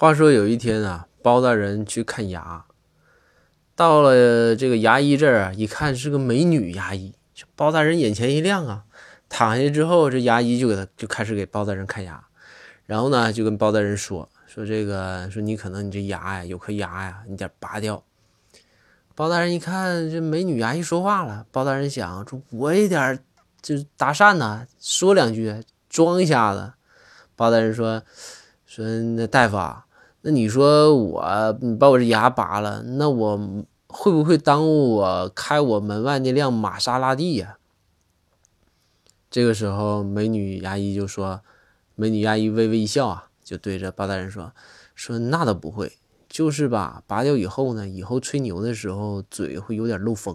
话说有一天啊，包大人去看牙，到了这个牙医这儿啊，一看是个美女牙医，包大人眼前一亮啊。躺下之后，这牙医就给他就开始给包大人看牙，然后呢，就跟包大人说说这个说你可能你这牙呀有颗牙呀，你得拔掉。包大人一看这美女牙医说话了，包大人想说我也点就搭讪呢，说两句装一下子。包大人说。说那大夫啊，那你说我你把我这牙拔了，那我会不会耽误我开我门外那辆玛莎拉蒂呀？这个时候，美女牙医就说：“美女牙医微微一笑啊，就对着包大人说：说那倒不会，就是吧，拔掉以后呢，以后吹牛的时候嘴会有点漏风。”